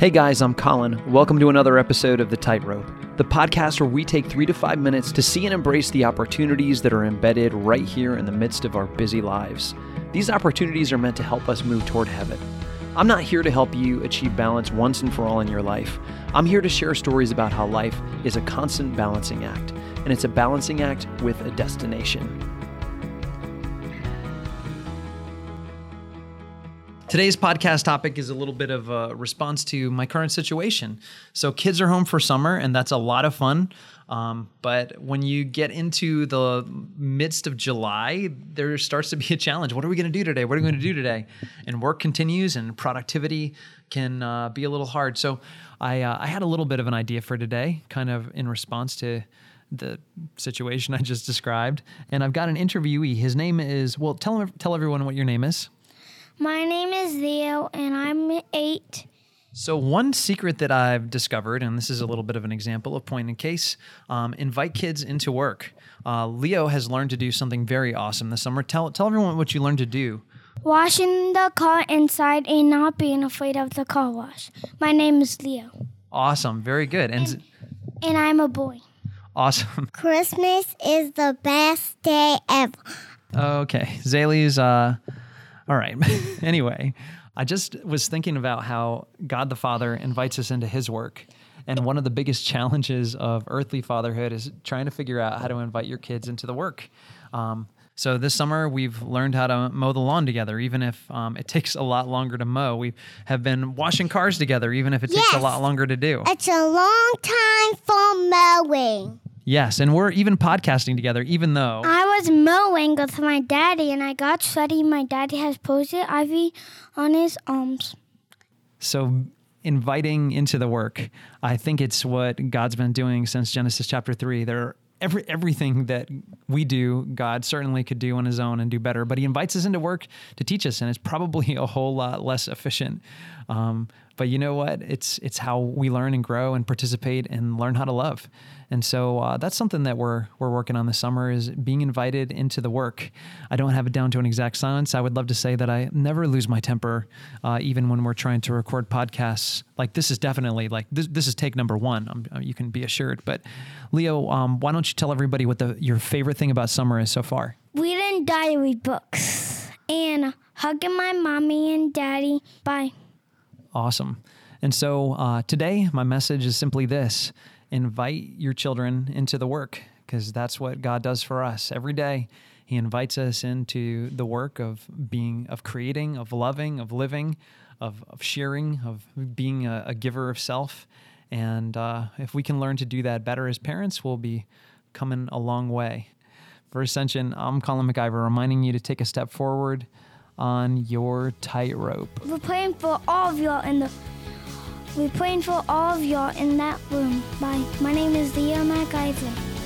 Hey guys, I'm Colin. Welcome to another episode of The Tightrope, the podcast where we take three to five minutes to see and embrace the opportunities that are embedded right here in the midst of our busy lives. These opportunities are meant to help us move toward heaven. I'm not here to help you achieve balance once and for all in your life. I'm here to share stories about how life is a constant balancing act, and it's a balancing act with a destination. Today's podcast topic is a little bit of a response to my current situation. So, kids are home for summer, and that's a lot of fun. Um, but when you get into the midst of July, there starts to be a challenge. What are we going to do today? What are we going to do today? And work continues, and productivity can uh, be a little hard. So, I, uh, I had a little bit of an idea for today, kind of in response to the situation I just described. And I've got an interviewee. His name is, well, tell, tell everyone what your name is. My name is Leo, and I'm eight. So, one secret that I've discovered, and this is a little bit of an example of point in case, um, invite kids into work. Uh, Leo has learned to do something very awesome this summer. Tell, tell everyone what you learned to do. Washing the car inside and not being afraid of the car wash. My name is Leo. Awesome. Very good. And, and, and I'm a boy. Awesome. Christmas is the best day ever. Okay. Zaylee's. Uh, all right. anyway, I just was thinking about how God the Father invites us into his work. And one of the biggest challenges of earthly fatherhood is trying to figure out how to invite your kids into the work. Um, so this summer we've learned how to mow the lawn together, even if um, it takes a lot longer to mow. We have been washing cars together, even if it yes, takes a lot longer to do. It's a long time for mowing. Yes, and we're even podcasting together, even though I was mowing with my daddy, and I got sweaty. My daddy has poison ivy on his arms. So inviting into the work, I think it's what God's been doing since Genesis chapter three. There every everything that we do, God certainly could do on his own and do better. But he invites us into work to teach us, and it's probably a whole lot less efficient. Um, but you know what? It's it's how we learn and grow and participate and learn how to love. And so uh, that's something that we're we're working on this summer is being invited into the work. I don't have it down to an exact science. I would love to say that I never lose my temper, uh, even when we're trying to record podcasts. Like this is definitely like this. This is take number one. Uh, you can be assured. But Leo, um, why don't you tell everybody what the your favorite thing about summer is so far? Reading diary books and hugging my mommy and daddy. Bye. Awesome. And so uh, today, my message is simply this invite your children into the work because that's what God does for us every day. He invites us into the work of being, of creating, of loving, of living, of, of sharing, of being a, a giver of self. And uh, if we can learn to do that better as parents, we'll be coming a long way. For Ascension, I'm Colin MacIver, reminding you to take a step forward on your tightrope. We're praying for all of y'all in the we're praying for all of y'all in that room. Bye. My name is Leah MacIver.